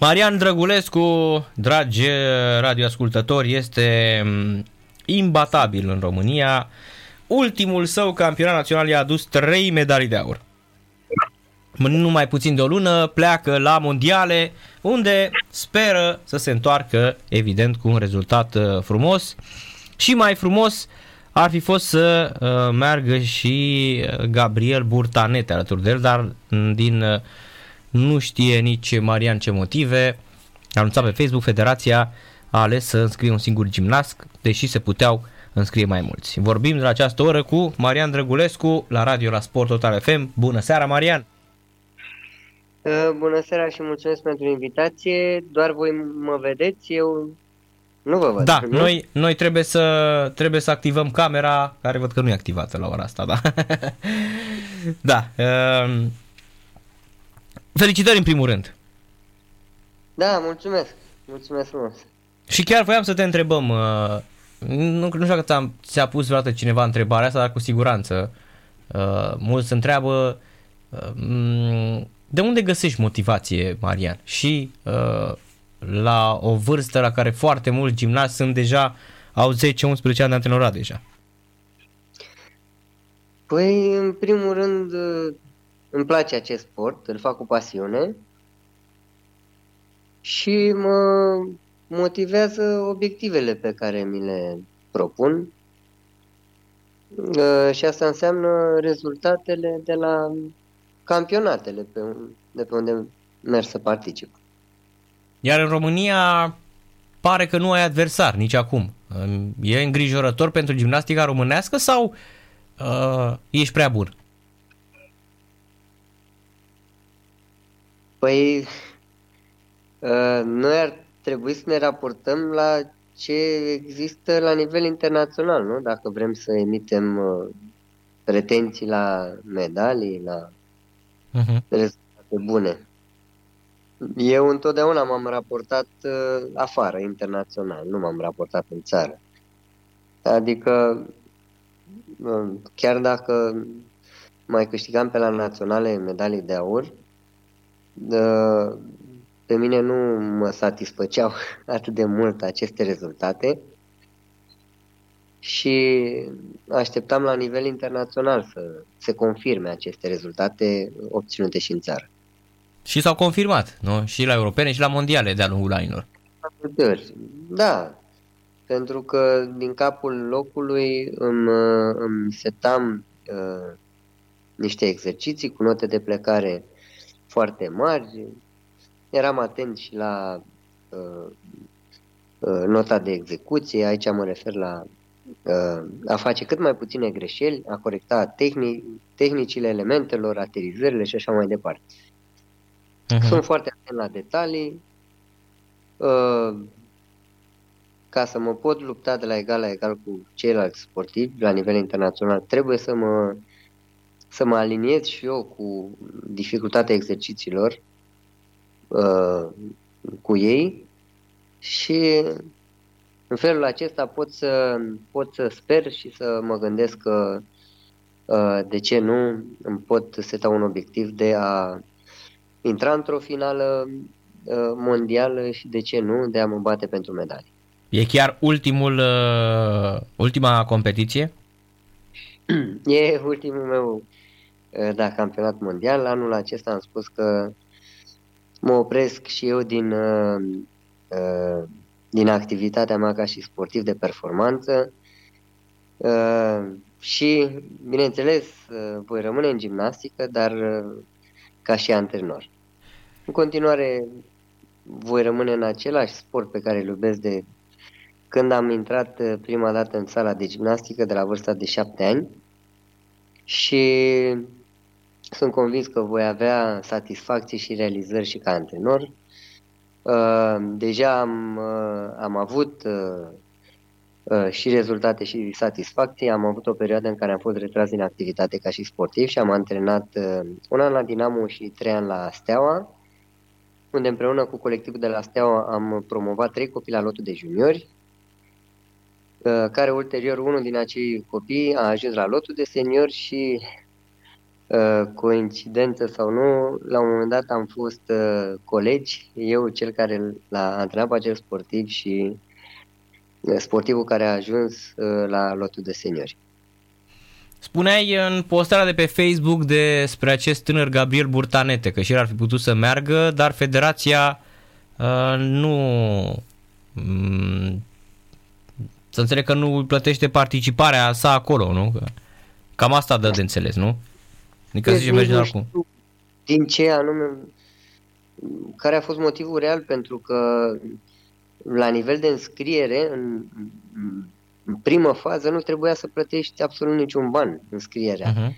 Marian Drăgulescu, dragi radioascultători, este mm, imbatabil în România. Ultimul său campionat național i-a adus trei medalii de aur. Nu mai puțin de o lună pleacă la mondiale, unde speră să se întoarcă, evident, cu un rezultat uh, frumos. Și mai frumos ar fi fost să uh, meargă și uh, Gabriel Burtanete alături de el, dar mm, din nu știe nici Marian ce motive. A anunțat pe Facebook, federația a ales să înscrie un singur gimnast, deși se puteau înscrie mai mulți. Vorbim de la această oră cu Marian Drăgulescu la radio la Sport Total FM. Bună seara, Marian! Uh, bună seara și mulțumesc pentru invitație. Doar voi mă vedeți, eu nu vă văd. Da, nu? Noi, noi trebuie, să, trebuie să activăm camera, care văd că nu e activată la ora asta, da. da. Uh, Felicitări în primul rând. Da, mulțumesc. Mulțumesc frumos. Și chiar voiam să te întrebăm, uh, nu, nu știu dacă ți-a, ți-a pus vreodată cineva întrebarea asta, dar cu siguranță. Uh, mulți se întreabă uh, de unde găsești motivație, Marian? Și uh, la o vârstă la care foarte mulți gimnazi sunt deja, au 10-11 ani de antrenorat deja. Păi, în primul rând, îmi place acest sport, îl fac cu pasiune și mă motivează obiectivele pe care mi le propun uh, și asta înseamnă rezultatele de la campionatele pe, de pe unde merg să particip. Iar în România pare că nu ai adversar nici acum. E îngrijorător pentru gimnastica românească sau uh, ești prea bun? Păi, uh, noi ar trebui să ne raportăm la ce există la nivel internațional, nu? Dacă vrem să emitem uh, pretenții la medalii, la uh-huh. rezultate bune. Eu întotdeauna m-am raportat uh, afară, internațional, nu m-am raportat în țară. Adică, uh, chiar dacă mai câștigam pe la naționale medalii de aur, pe mine nu mă satisfăceau atât de mult aceste rezultate și așteptam la nivel internațional să se confirme aceste rezultate obținute și în țară. Și s-au confirmat, nu? Și la europene și la mondiale de-a lungul anilor. Da, pentru că din capul locului îmi, îmi setam uh, niște exerciții cu note de plecare foarte mari. Eram atent și la uh, uh, nota de execuție, aici mă refer la uh, a face cât mai puține greșeli, a corecta tehnic, tehnicile elementelor, aterizările și așa mai departe. Uh-huh. Sunt foarte atent la detalii. Uh, ca să mă pot lupta de la egal la egal cu ceilalți sportivi la nivel internațional, trebuie să mă să mă aliniez și eu cu dificultatea exercițiilor uh, cu ei și în felul acesta pot să, pot să sper și să mă gândesc că uh, de ce nu îmi pot seta un obiectiv de a intra într-o finală uh, mondială și de ce nu de a mă bate pentru medalii. E chiar ultimul, uh, ultima competiție? e ultimul meu Eh, da, campionat mondial. Anul acesta am spus că mă opresc și eu din, eh, eh, din activitatea mea ca și sportiv de performanță și, bineînțeles, voi rămâne în gimnastică, dar ca și antrenor. În continuare, voi rămâne în același sport pe care îl iubesc de când am intrat prima dată în sala de gimnastică de la vârsta de șapte ani și sunt convins că voi avea satisfacții și realizări și ca antrenor. Uh, deja am, uh, am avut uh, și rezultate și satisfacții. Am avut o perioadă în care am fost retras din activitate ca și sportiv și am antrenat un an la Dinamo și trei ani la Steaua, unde împreună cu colectivul de la Steaua am promovat trei copii la lotul de juniori, care ulterior unul din acei copii a ajuns la lotul de seniori și uh, coincidență sau nu, la un moment dat am fost uh, colegi, eu cel care l-a antrenat pe acel sportiv și uh, sportivul care a ajuns uh, la lotul de seniori. Spuneai în postarea de pe Facebook despre acest tânăr Gabriel Burtanete că și el ar fi putut să meargă, dar federația uh, nu mm, să înțeleg că nu plătește participarea sa acolo, nu? Cam asta dă de înțeles, nu? Adică zice merge doar cu... Din ce anume, care a fost motivul real, pentru că la nivel de înscriere, în, în primă fază, nu trebuia să plătești absolut niciun ban înscrierea. Uh-huh.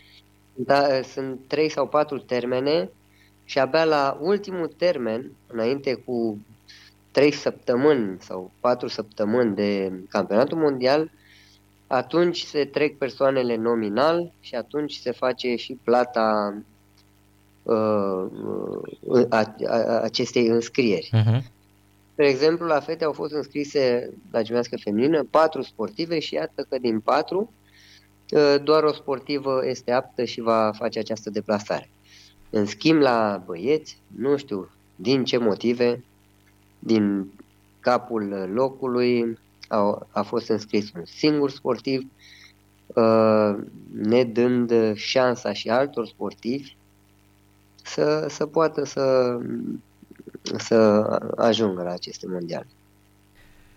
Da, sunt trei sau patru termene și abia la ultimul termen, înainte cu trei săptămâni sau patru săptămâni de campionatul mondial, atunci se trec persoanele nominal și atunci se face și plata uh, uh a, a, acestei înscrieri. Uh-huh. De exemplu, la fete au fost înscrise la gimnastică feminină patru sportive și iată că din patru uh, doar o sportivă este aptă și va face această deplasare. În schimb, la băieți, nu știu din ce motive, din capul locului a, a fost înscris un singur sportiv, uh, ne dând șansa și altor sportivi să, să poată să, să ajungă la aceste mondiale.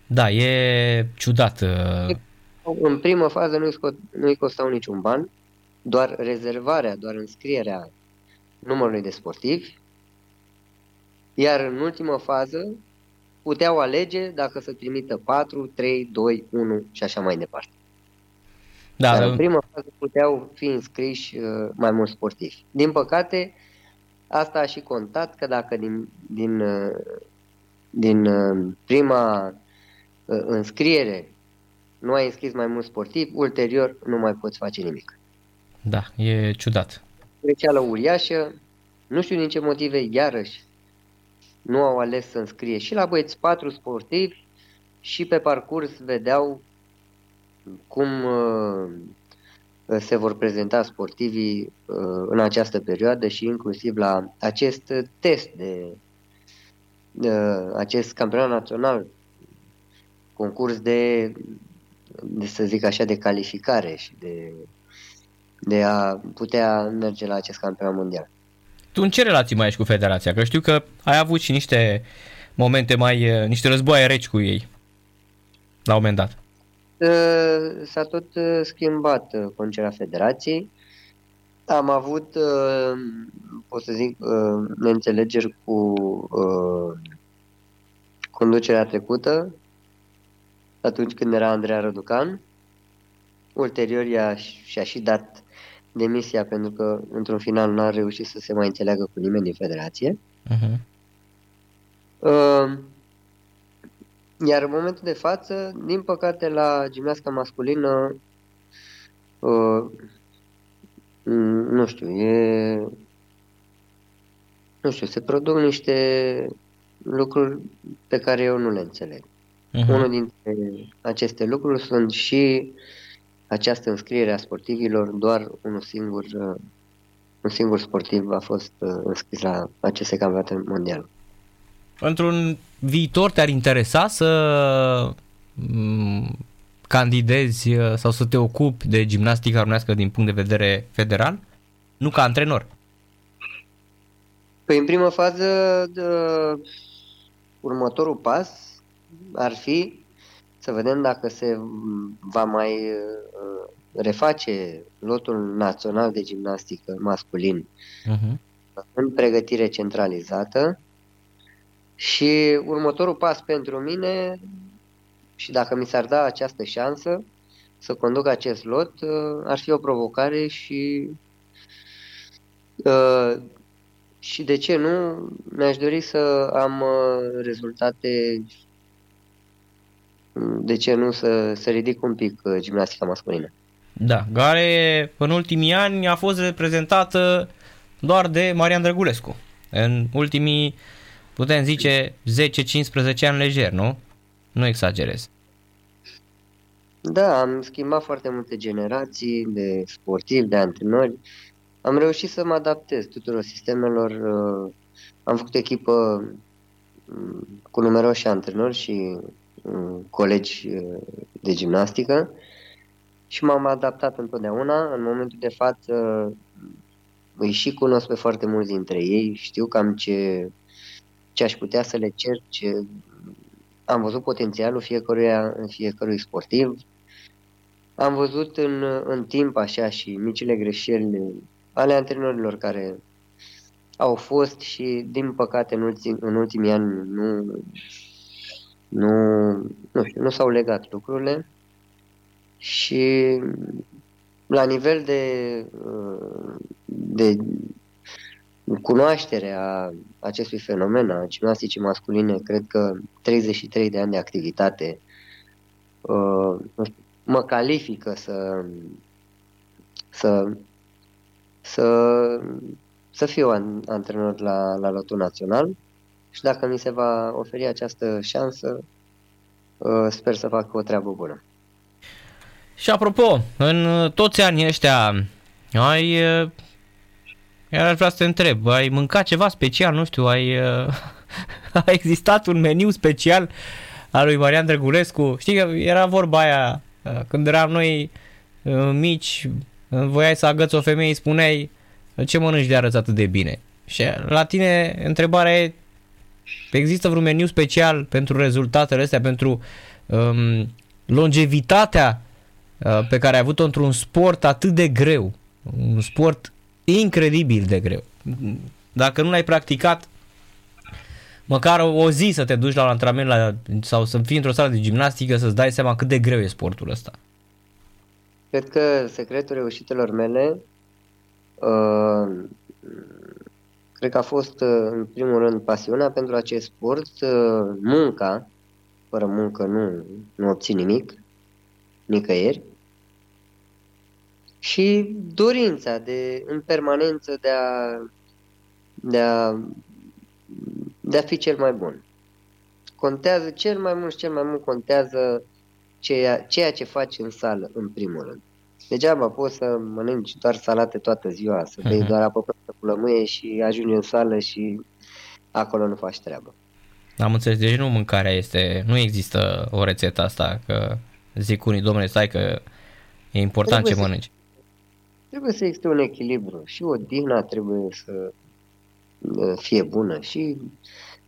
Da, e ciudat. Uh, în primă fază nu-i, scot, nu-i costau niciun ban, doar rezervarea, doar înscrierea numărului de sportivi, iar în ultimă fază puteau alege dacă să trimită 4, 3, 2, 1 și așa mai departe. Da, Dar în prima fază puteau fi înscriși uh, mai mulți sportivi. Din păcate, asta a și contat că dacă din, din, uh, din uh, prima uh, înscriere nu ai înscris mai mulți sportivi, ulterior nu mai poți face nimic. Da, e ciudat. Greșeală uriașă, nu știu din ce motive, iarăși nu au ales să înscrie și la băieți patru sportivi și pe parcurs vedeau cum uh, se vor prezenta sportivii uh, în această perioadă și inclusiv la acest test de uh, acest campionat național, concurs de, de să zic așa, de calificare și de, de a putea merge la acest campionat mondial. Tu în ce relații mai ești cu federația? Că știu că ai avut și niște momente mai, eh, niște războaie reci cu ei la un moment dat. Eh, s-a tot eh, schimbat conducerea federației. Am avut, pot să zic, neînțelegeri cu conducerea trecută, atunci când era Andreea Răducan. Ulterior ea și-a și dat demisia pentru că într-un final nu a reușit să se mai înțeleagă cu nimeni din federație. Uh-huh. Uh, iar în momentul de față, din păcate, la gimnastica masculină, uh, nu știu, e... Nu știu, se produc niște lucruri pe care eu nu le înțeleg. Uh-huh. Unul dintre aceste lucruri sunt și această înscriere a sportivilor, doar unul singur, uh, un singur sportiv a fost uh, înscris la aceste campionate mondiale. Într-un viitor te-ar interesa să mm, candidezi uh, sau să te ocupi de gimnastică românească din punct de vedere federal? Nu ca antrenor. Păi în primă fază, de, următorul pas ar fi să vedem dacă se va mai uh, reface lotul național de gimnastică masculin uh-huh. în pregătire centralizată și următorul pas pentru mine și dacă mi s-ar da această șansă să conduc acest lot, uh, ar fi o provocare și uh, și de ce nu, mi-aș dori să am rezultate de ce nu să, să ridic un pic uh, gimnastica masculină. Da, care în ultimii ani a fost reprezentată doar de Marian Drăgulescu. În ultimii, putem zice, 10-15 ani lejer, nu? Nu exagerez. Da, am schimbat foarte multe generații de sportivi, de antrenori. am reușit să mă adaptez tuturor sistemelor. Uh, am făcut echipă mm, cu numeroși antrenori și mm, colegi uh, de gimnastică și m-am adaptat întotdeauna. În momentul de față îi și cunosc pe foarte mulți dintre ei, știu cam ce, ce aș putea să le cer, ce, am văzut potențialul fiecăruia, în fiecărui sportiv. Am văzut în, în timp așa și micile greșeli ale antrenorilor care au fost și, din păcate, în, ultim, în ultimii ani nu, nu, nu, știu, nu s-au legat lucrurile. Și la nivel de, de cunoaștere a acestui fenomen, a gimnasticii masculine, cred că 33 de ani de activitate uh, mă califică să, să, să, să fiu antrenor la, la lotul național și dacă mi se va oferi această șansă, uh, sper să fac o treabă bună. Și apropo, în toți anii ăștia ai iar aș vrea să te întreb, ai mâncat ceva special, nu știu, ai, uh, a existat un meniu special al lui Marian Drăgulescu? Știi că era vorba aia, uh, când eram noi uh, mici, uh, voiai să agăți o femeie, îi spuneai ce mănânci de arăți atât de bine? Și la tine întrebarea e, există vreun meniu special pentru rezultatele astea, pentru um, longevitatea uh, pe care ai avut-o într-un sport atât de greu? Un sport incredibil de greu. Dacă nu l-ai practicat, măcar o zi să te duci la un antrenament la, sau să fii într-o sală de gimnastică să-ți dai seama cât de greu e sportul ăsta. Cred că secretul reușitelor mele uh, cred că a fost uh, în primul rând pasiunea pentru acest sport, uh, munca, fără muncă nu, nu obții nimic, nicăieri, și dorința de, în permanență de a, de a, de a fi cel mai bun. Contează cel mai mult și cel mai mult contează ceea, ceea ce faci în sală, în primul rând. Degeaba poți să mănânci doar salate toată ziua, să bei uh-huh. doar apă cu lămâie și ajungi în sală și acolo nu faci treabă. Am înțeles, deci nu mâncarea este, nu există o rețetă asta, că zic unii, domnule, stai că e important trebuie ce mănânci. Să, trebuie să existe un echilibru și odihna trebuie să fie bună și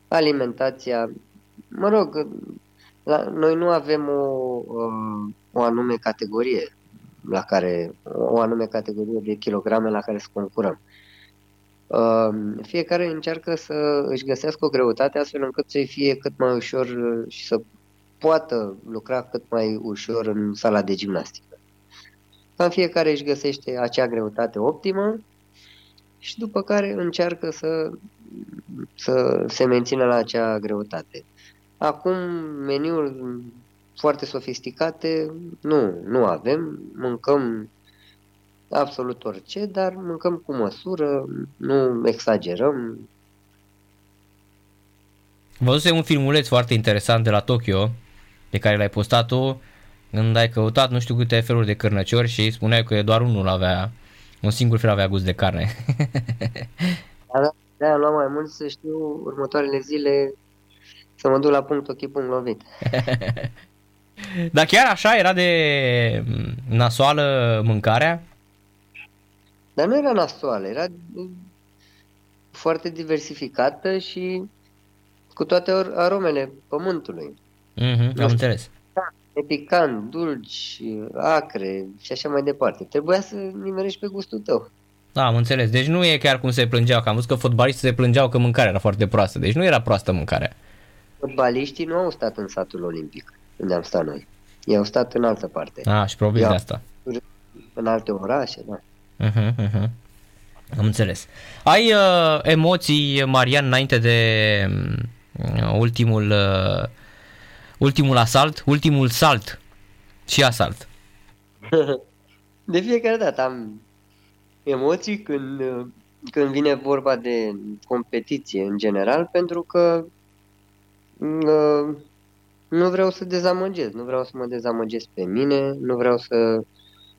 alimentația. Mă rog, la, noi nu avem o, o anume categorie la care, o anume categorie de kilograme la care să concurăm. Fiecare încearcă să își găsească o greutate astfel încât să-i fie cât mai ușor și să poată lucra cât mai ușor în sala de gimnastică. Cam fiecare își găsește acea greutate optimă și după care încearcă să, să se mențină la acea greutate. Acum, meniuri foarte sofisticate nu, nu avem, mâncăm absolut orice, dar mâncăm cu măsură, nu exagerăm. Văzusem un filmuleț foarte interesant de la Tokyo, pe care l-ai postat tu, când ai căutat nu știu câte feluri de cărnăciori și spuneai că doar unul avea, un singur fel avea gust de carne. da, da, da, am luat mai mult să știu următoarele zile să mă duc la punct ochi punct lovit. Dar chiar așa era de nasoală mâncarea? Dar nu era nasoală, era foarte diversificată și cu toate aromele pământului. Mm-hmm, am înțeles e picant, dulci, acre și așa mai departe. Trebuia să nimerești pe gustul tău. Da, am înțeles. Deci nu e chiar cum se plângeau, că am văzut că fotbaliștii se plângeau că mâncarea era foarte proastă. Deci nu era proastă mâncarea. Fotbaliștii nu au stat în satul olimpic, unde am stat noi. Ei au stat în altă parte. Ah, și probabil de asta. În alte orașe, da. Uh-huh, uh-huh. Am înțeles. Ai uh, emoții, Marian, înainte de uh, ultimul uh, ultimul asalt, ultimul salt și asalt. De fiecare dată am emoții când, când vine vorba de competiție în general, pentru că uh, nu vreau să dezamăgesc, nu vreau să mă dezamăgesc pe mine, nu vreau să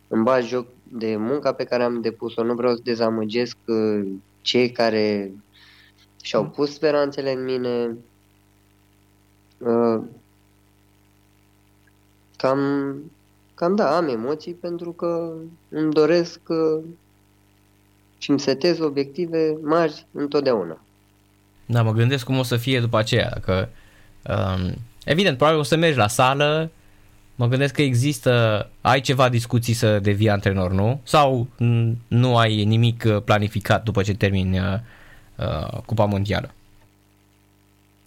îmi bat joc de munca pe care am depus-o, nu vreau să dezamăgesc uh, cei care și-au pus speranțele în mine. Uh, cam, cam da, am emoții pentru că îmi doresc uh, și îmi setez obiective mari întotdeauna. Da, mă gândesc cum o să fie după aceea, că um, evident, probabil o să mergi la sală, mă gândesc că există, ai ceva discuții să devii antrenor, nu? Sau nu ai nimic uh, planificat după ce termini uh, uh, Cupa Mondială?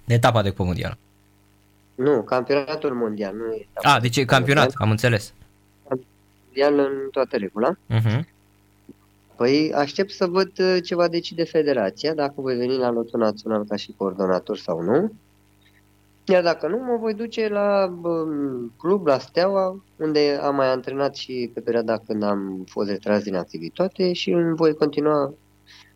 Etapa de Cupa Mondială. Nu, campionatul mondial, nu e etapa. A, deci e campionat, am înțeles. Mondial în toată regula. Uh-huh. Păi aștept să văd uh, ce va decide federația, dacă voi veni la lotul național ca și coordonator sau nu. Iar dacă nu, mă voi duce la um, club, la Steaua, unde am mai antrenat și pe perioada când am fost retras din activitate și îmi voi continua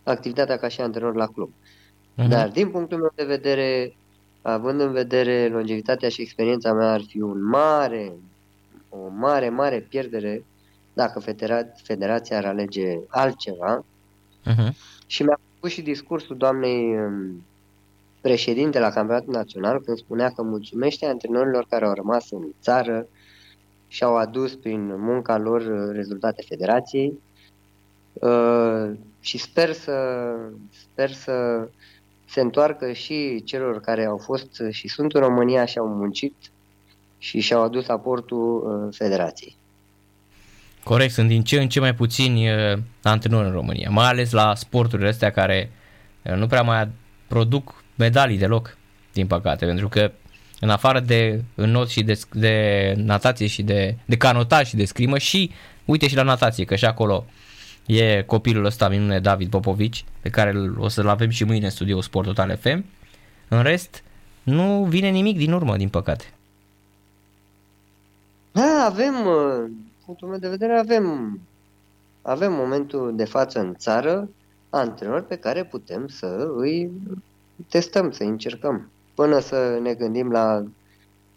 activitatea ca și antrenor la club. Uh-huh. Dar din punctul meu de vedere, având în vedere longevitatea și experiența mea, ar fi un mare, o mare, mare pierdere dacă federa- federația ar alege altceva. Uh-huh. Și mi-a făcut și discursul doamnei um, președinte la campionatul național când spunea că mulțumește antrenorilor care au rămas în țară și au adus prin munca lor uh, rezultate federației uh, și sper să, sper să se întoarcă și celor care au fost și sunt în România și au muncit și și-au adus aportul uh, federației. Corect, sunt din ce în ce mai puțini uh, antrenori în România, mai ales la sporturile astea care uh, nu prea mai produc medalii deloc, din păcate, pentru că în afară de înot și de, de natație și de, de canotaj și de scrimă și uite și la natație, că și acolo e copilul ăsta minune David Popovici, pe care o să-l avem și mâine în studio Sport Total FM. În rest, nu vine nimic din urmă, din păcate. Da, avem uh, punctul meu de vedere, avem, avem momentul de față în țară antrenori pe care putem să îi testăm, să încercăm. Până să ne gândim la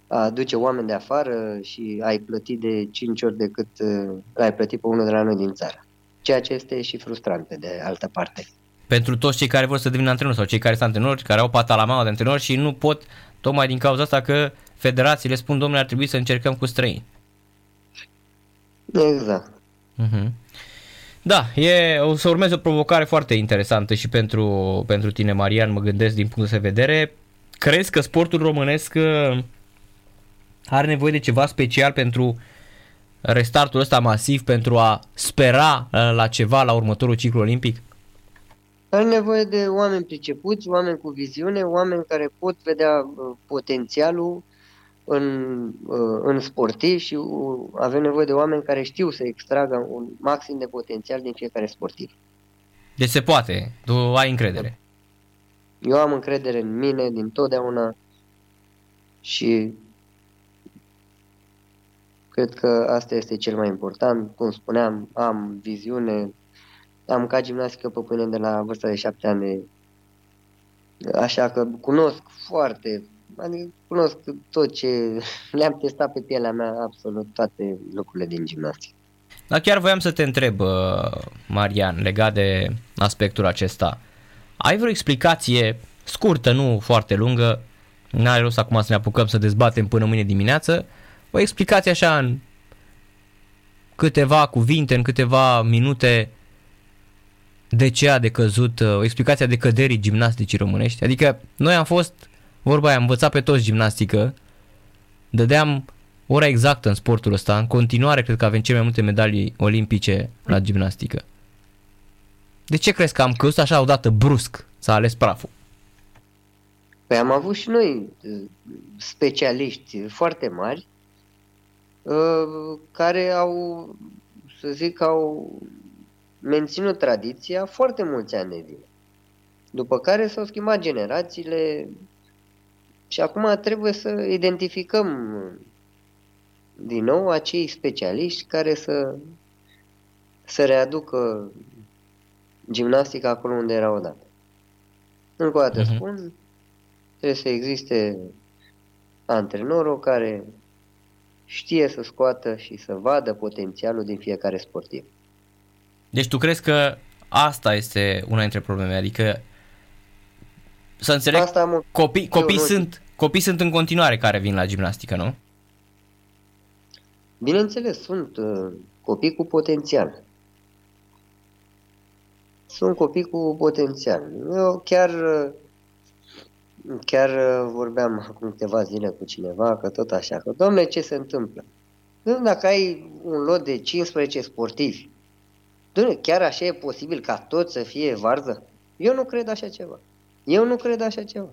a aduce oameni de afară și ai plăti de 5 ori decât uh, ai plătit pe unul de la noi din țară. Ceea ce este și frustrant pe de altă parte. Pentru toți cei care vor să devină antrenori sau cei care sunt antrenori, care au pata la mama de antrenori și nu pot, tocmai din cauza asta că federațiile spun, domnule, ar trebui să încercăm cu străini. Exact. Uh-huh. Da, e, o să urmeze o provocare foarte interesantă și pentru, pentru tine, Marian, mă gândesc din punct de vedere. Crezi că sportul românesc uh, are nevoie de ceva special pentru restartul ăsta masiv, pentru a spera uh, la ceva la următorul ciclu olimpic? Are nevoie de oameni pricepuți, oameni cu viziune, oameni care pot vedea uh, potențialul în, uh, în sportiv și uh, avem nevoie de oameni care știu să extragă un maxim de potențial din fiecare sportiv. Deci se poate, tu ai încredere. Eu am încredere în mine din totdeauna și cred că asta este cel mai important. Cum spuneam, am viziune, am ca gimnastică pe până de la vârsta de șapte ani, așa că cunosc foarte, Adică cunosc tot ce le-am testat pe pielea mea, absolut toate lucrurile din gimnastică. Dar chiar voiam să te întreb, uh, Marian, legat de aspectul acesta. Ai vreo explicație scurtă, nu foarte lungă, n-are rost acum să ne apucăm să dezbatem până mâine dimineață, o explicație așa în câteva cuvinte, în câteva minute de ce a decăzut, uh, o explicație a decăderii gimnasticii românești. Adică noi am fost Vorba aia, am învățat pe toți gimnastică, dădeam ora exactă în sportul ăsta, în continuare cred că avem cele mai multe medalii olimpice la gimnastică. De ce crezi că am căzut așa odată brusc s-a ales praful? Păi am avut și noi specialiști foarte mari uh, care au, să zic, au menținut tradiția foarte mulți ani de zile. După care s-au schimbat generațiile, și acum trebuie să identificăm din nou acei specialiști care să, să readucă gimnastica acolo unde era odată. Încă o dată uh-huh. spun, trebuie să existe antrenorul care știe să scoată și să vadă potențialul din fiecare sportiv. Deci tu crezi că asta este una dintre probleme, adică să înțeleg, asta am copii, copii, sunt, copii sunt în continuare care vin la gimnastică, nu? Bineînțeles, sunt uh, copii cu potențial. Sunt copii cu potențial. Eu chiar, uh, chiar uh, vorbeam acum câteva zile cu cineva, că tot așa, că domne, ce se întâmplă? Dacă ai un lot de 15 sportivi, domne, chiar așa e posibil ca tot să fie varză? Eu nu cred așa ceva. Eu nu cred așa ceva.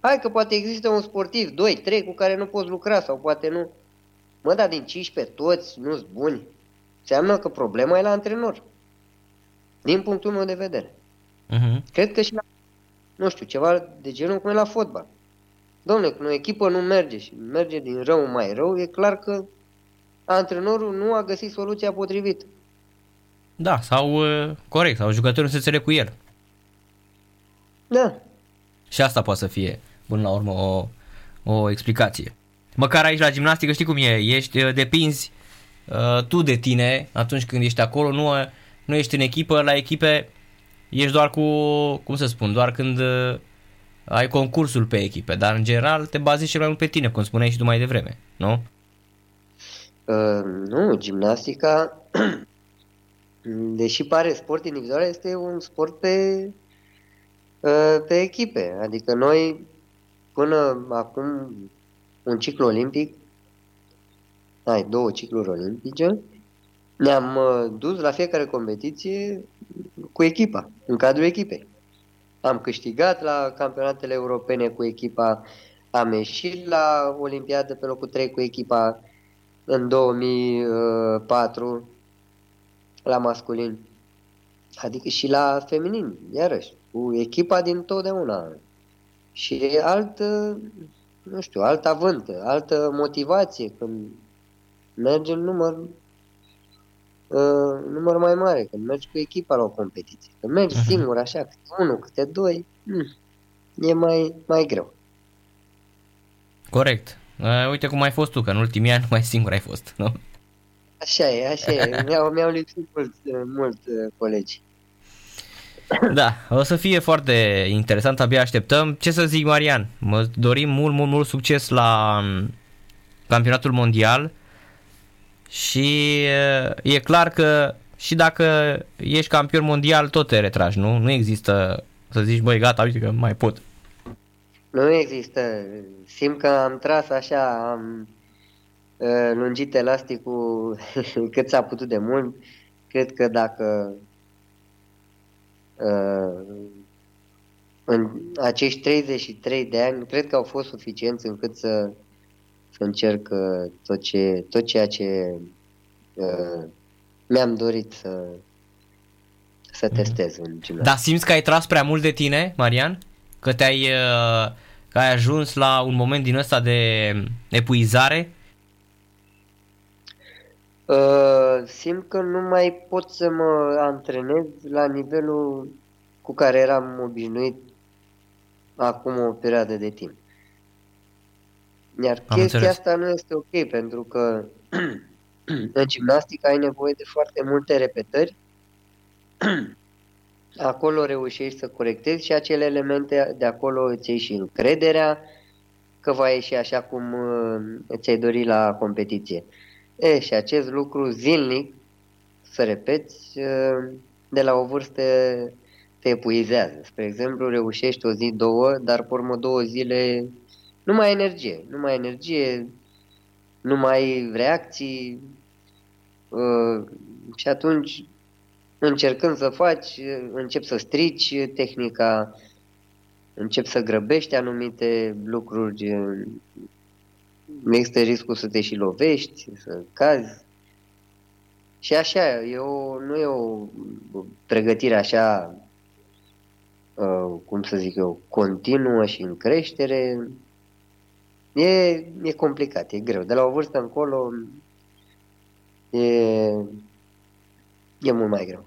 Hai că poate există un sportiv, 2, 3 cu care nu poți lucra sau poate nu. Mă, dar din 15 toți nu sunt buni. Înseamnă că problema e la antrenor. Din punctul meu de vedere. Uh-huh. Cred că și la, nu știu, ceva de genul cum e la fotbal. Domnule, când o echipă nu merge și merge din rău mai rău, e clar că antrenorul nu a găsit soluția potrivită. Da, sau uh, corect, sau jucătorul nu se înțeleg cu el. Da. Și asta poate să fie, până la urmă, o, o explicație. Măcar aici la gimnastică știi cum e, ești, uh, depinzi uh, tu de tine atunci când ești acolo, nu, uh, nu ești în echipă, la echipe ești doar cu, cum să spun, doar când uh, ai concursul pe echipe, dar în general te bazezi și mai mult pe tine, cum spuneai și tu mai devreme, nu? Uh, nu, gimnastica, deși pare sport individual, este un sport pe, uh, pe echipe. Adică noi, până acum un ciclu olimpic, ai două cicluri olimpice, ne-am uh, dus la fiecare competiție cu echipa, în cadrul echipei. Am câștigat la campionatele europene cu echipa, am ieșit la Olimpiadă pe locul 3 cu echipa în 2004 la masculin. Adică și la feminin, iarăși, cu echipa din totdeauna. Și altă nu știu, altă avântă, altă motivație când mergi în număr, uh, număr mai mare, când mergi cu echipa la o competiție. Când mergi uh-huh. singur, așa, câte unul, câte doi, hmm, e mai, mai greu. Corect. Uh, uite cum ai fost tu, că în ultimii ani mai singur ai fost, nu? Așa e, așa e. Mi-au, mi-au lipsit mult, mult uh, colegi. Da, o să fie foarte interesant, abia așteptăm. Ce să zic, Marian, mă dorim mult, mult, mult succes la um, campionatul mondial și uh, e clar că și dacă ești campion mondial, tot te retragi, nu? Nu există să zici, băi, gata, uite că mai pot. Nu există. Simt că am tras așa, am uh, lungit elasticul cât s-a putut de mult. Cred că dacă Uh, în acești 33 de ani, cred că au fost suficienți încât să, să încerc uh, tot, ce, tot ceea ce uh, mi-am dorit să, să mhm. testez în gimnastică. Dar simți că ai tras prea mult de tine, Marian? Că te-ai uh, că ai ajuns la un moment din ăsta de epuizare? Uh, simt că nu mai pot să mă antrenez la nivelul cu care eram obișnuit acum o perioadă de timp. Iar Am chestia înțeles. asta nu este ok, pentru că în gimnastică ai nevoie de foarte multe repetări. acolo reușești să corectezi și acele elemente de acolo îți iei și încrederea că va ieși așa cum uh, ți-ai dorit la competiție. E, și acest lucru zilnic, să repeți, de la o vârstă te epuizează. Spre exemplu, reușești o zi, două, dar pe urmă două zile nu mai ai energie. Nu mai ai energie, nu mai ai reacții și atunci încercând să faci, încep să strici tehnica, încep să grăbești anumite lucruri, există riscul să te și lovești, să cazi. Și așa, e o, nu e o pregătire așa, uh, cum să zic eu, continuă și în creștere. E, e complicat, e greu. De la o vârstă încolo e, e mult mai greu.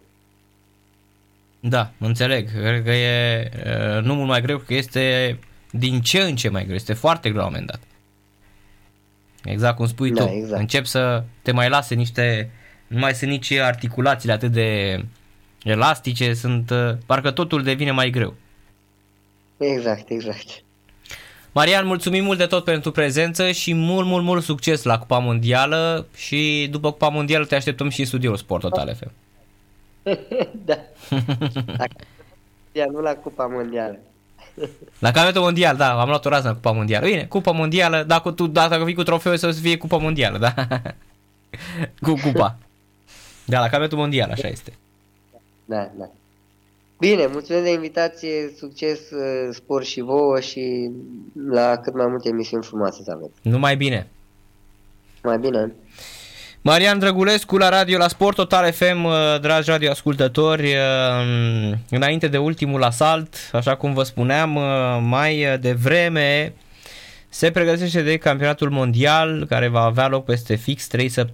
Da, înțeleg. Cred că e uh, nu mult mai greu, că este din ce în ce mai greu. Este foarte greu la un moment dat. Exact cum spui Da, tu. exact. Încep să te mai lase niște, nu mai sunt nici articulațiile atât de elastice, sunt, uh, parcă totul devine mai greu. Exact, exact. Marian, mulțumim mult de tot pentru prezență și mult, mult, mult succes la Cupa Mondială și după Cupa Mondială te așteptăm și în studioul Sport Total FM. da. Dacă, ia, nu la Cupa Mondială. La campionatul mondial, da, am luat o rază la Cupa Mondială. Bine, Cupa Mondială, dacă tu dacă vii cu trofeu să fie Cupa Mondială, da? cu cupa. Da, la campionatul mondial, așa este. Da, da. Bine, mulțumesc de invitație, succes, uh, spor și vouă și la cât mai multe emisiuni frumoase să aveți. Numai bine. Mai bine. Marian Drăgulescu la radio la Sport Total FM, uh, dragi radioascultători, uh, înainte de ultimul asalt, așa cum vă spuneam, uh, mai devreme se pregătește de campionatul mondial care va avea loc peste fix 3 săptămâni.